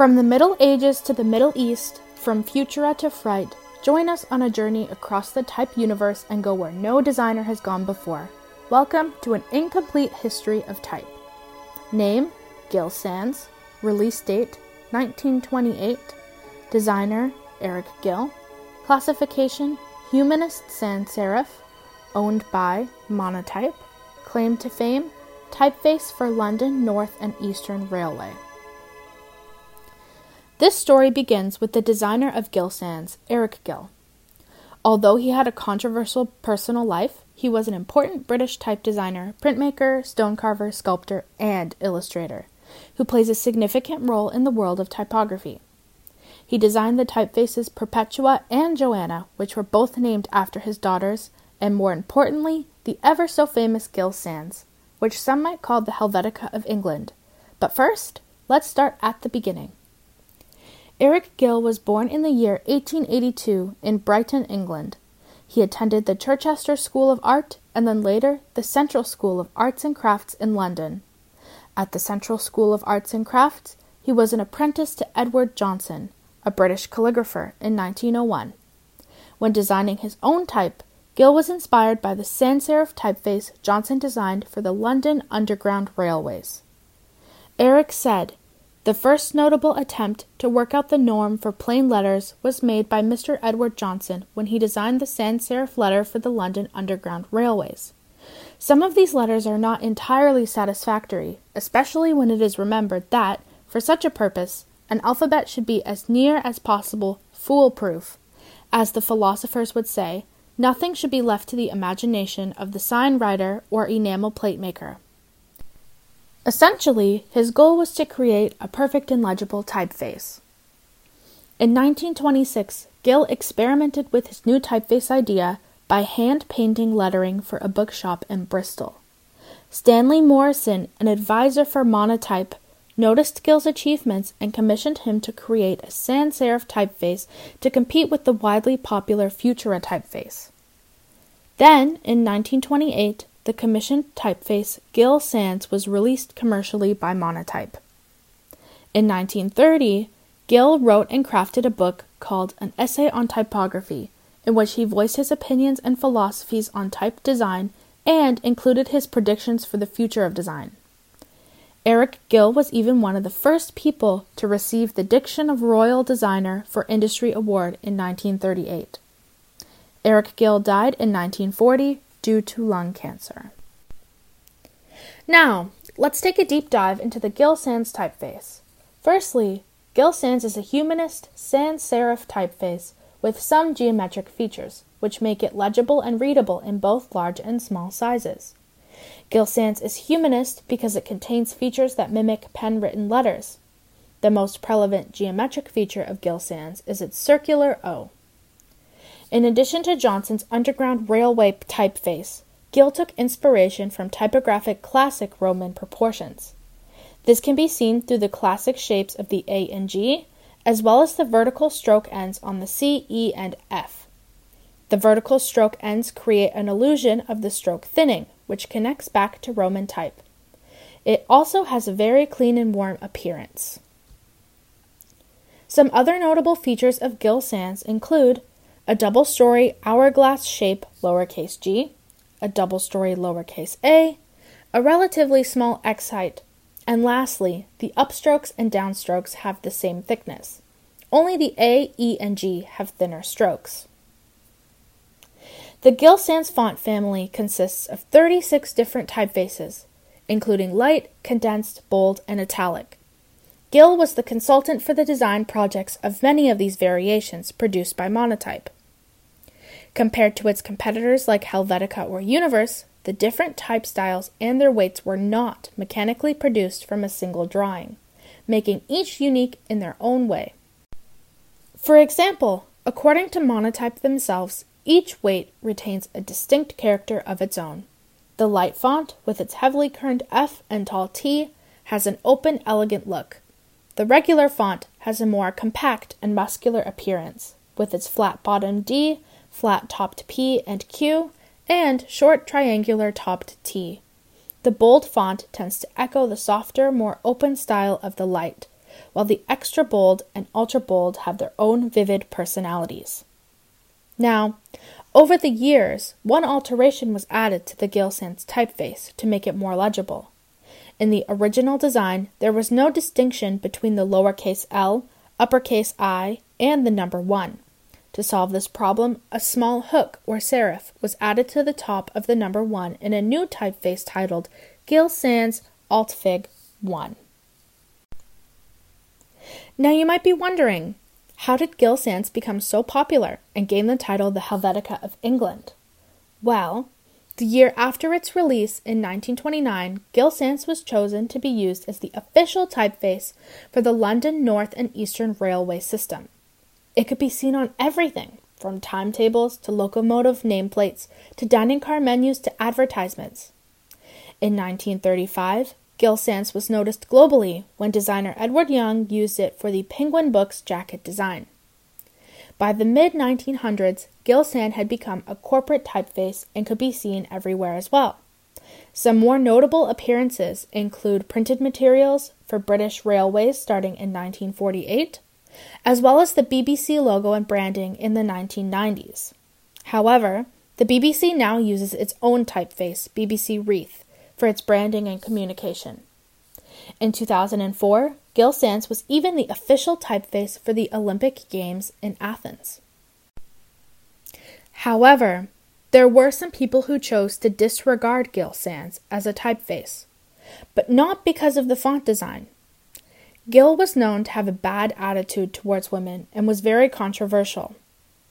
From the Middle Ages to the Middle East, from Futura to Fright, join us on a journey across the type universe and go where no designer has gone before. Welcome to an incomplete history of type. Name Gill Sans. Release date 1928. Designer Eric Gill. Classification Humanist Sans Serif. Owned by Monotype. Claim to fame Typeface for London North and Eastern Railway. This story begins with the designer of Gill Sans, Eric Gill. Although he had a controversial personal life, he was an important British type designer, printmaker, stone carver, sculptor, and illustrator, who plays a significant role in the world of typography. He designed the typefaces Perpetua and Joanna, which were both named after his daughters, and more importantly, the ever so famous Gill Sans, which some might call the Helvetica of England. But first, let's start at the beginning. Eric Gill was born in the year 1882 in Brighton, England. He attended the Chichester School of Art and then later the Central School of Arts and Crafts in London. At the Central School of Arts and Crafts, he was an apprentice to Edward Johnston, a British calligrapher, in 1901. When designing his own type, Gill was inspired by the sans serif typeface Johnston designed for the London Underground Railways. Eric said, the first notable attempt to work out the norm for plain letters was made by Mr. Edward Johnston when he designed the sans serif letter for the London Underground Railways. Some of these letters are not entirely satisfactory, especially when it is remembered that, for such a purpose, an alphabet should be as near as possible foolproof. As the philosophers would say, nothing should be left to the imagination of the sign writer or enamel plate maker. Essentially, his goal was to create a perfect and legible typeface. In 1926, Gill experimented with his new typeface idea by hand painting lettering for a bookshop in Bristol. Stanley Morison, an advisor for Monotype, noticed Gill's achievements and commissioned him to create a sans serif typeface to compete with the widely popular Futura typeface. Then, in 1928, the commissioned typeface Gill Sans was released commercially by Monotype. In 1930, Gill wrote and crafted a book called An Essay on Typography, in which he voiced his opinions and philosophies on type design and included his predictions for the future of design. Eric Gill was even one of the first people to receive the Diction of Royal Designer for Industry Award in 1938. Eric Gill died in 1940 due to lung cancer. Now, let's take a deep dive into the Gill Sans typeface. Firstly, Gill Sans is a humanist sans serif typeface with some geometric features, which make it legible and readable in both large and small sizes. Gill Sans is humanist because it contains features that mimic pen written letters. The most prevalent geometric feature of Gill Sans is its circular O. In addition to Johnston's Underground Railway typeface, Gill took inspiration from typographic classic Roman proportions. This can be seen through the classic shapes of the A and G, as well as the vertical stroke ends on the C, E, and F. The vertical stroke ends create an illusion of the stroke thinning, which connects back to Roman type. It also has a very clean and warm appearance. Some other notable features of Gill Sans include a double story hourglass shape lowercase g, a double story lowercase a, a relatively small x height, and lastly, the upstrokes and downstrokes have the same thickness. Only the A, E, and G have thinner strokes. The Gill Sans font family consists of 36 different typefaces, including light, condensed, bold, and italic. Gill was the consultant for the design projects of many of these variations produced by Monotype. Compared to its competitors like Helvetica or Univers, the different type styles and their weights were not mechanically produced from a single drawing, making each unique in their own way. For example, according to Monotype themselves, each weight retains a distinct character of its own. The light font, with its heavily kerned F and tall T, has an open, elegant look. The regular font has a more compact and muscular appearance, with its flat bottomed D, flat topped P and Q, and short triangular topped T. The bold font tends to echo the softer, more open style of the light, while the extra bold and ultra bold have their own vivid personalities. Now, over the years, one alteration was added to the Gill Sans typeface to make it more legible. In the original design, there was no distinction between the lowercase l, uppercase i, and the number 1. To solve this problem, a small hook or serif was added to the top of the number 1 in a new typeface titled Gill Sans Altfig 1. Now you might be wondering, how did Gill Sans become so popular and gain the title the Helvetica of England? Well, the year after its release in 1929, Gill Sans was chosen to be used as the official typeface for the London North and Eastern Railway system. It could be seen on everything from timetables to locomotive nameplates to dining car menus to advertisements. In 1935, Gill Sans was noticed globally when designer Edward Young used it for the Penguin Books jacket design. By the mid 1900s, Gill Sans had become a corporate typeface and could be seen everywhere as well. Some more notable appearances include printed materials for British Railways starting in 1948, as well as the BBC logo and branding in the 1990s. However, the BBC now uses its own typeface, BBC Reith, for its branding and communication. In 2004, Gill Sans was even the official typeface for the Olympic Games in Athens. However, there were some people who chose to disregard Gill Sans as a typeface, but not because of the font design. Gill was known to have a bad attitude towards women and was very controversial.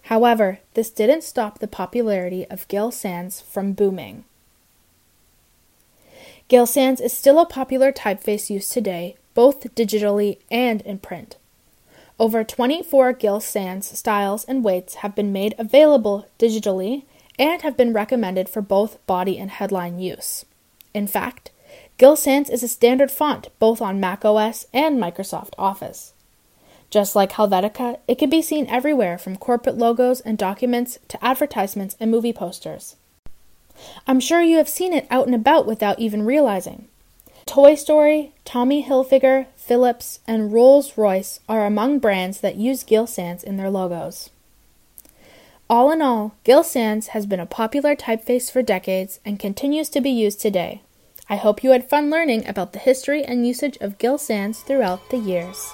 However, this didn't stop the popularity of Gill Sans from booming. Gill Sans is still a popular typeface used today, both digitally and in print. Over 24 Gill Sans styles and weights have been made available digitally and have been recommended for both body and headline use. In fact, Gill Sans is a standard font both on macOS and Microsoft Office. Just like Helvetica, it can be seen everywhere from corporate logos and documents to advertisements and movie posters. I'm sure you have seen it out and about without even realizing. Toy Story, Tommy Hilfiger, Philips, and Rolls Royce are among brands that use Gill Sans in their logos. All in all, Gill Sans has been a popular typeface for decades and continues to be used today. I hope you had fun learning about the history and usage of Gill Sans throughout the years.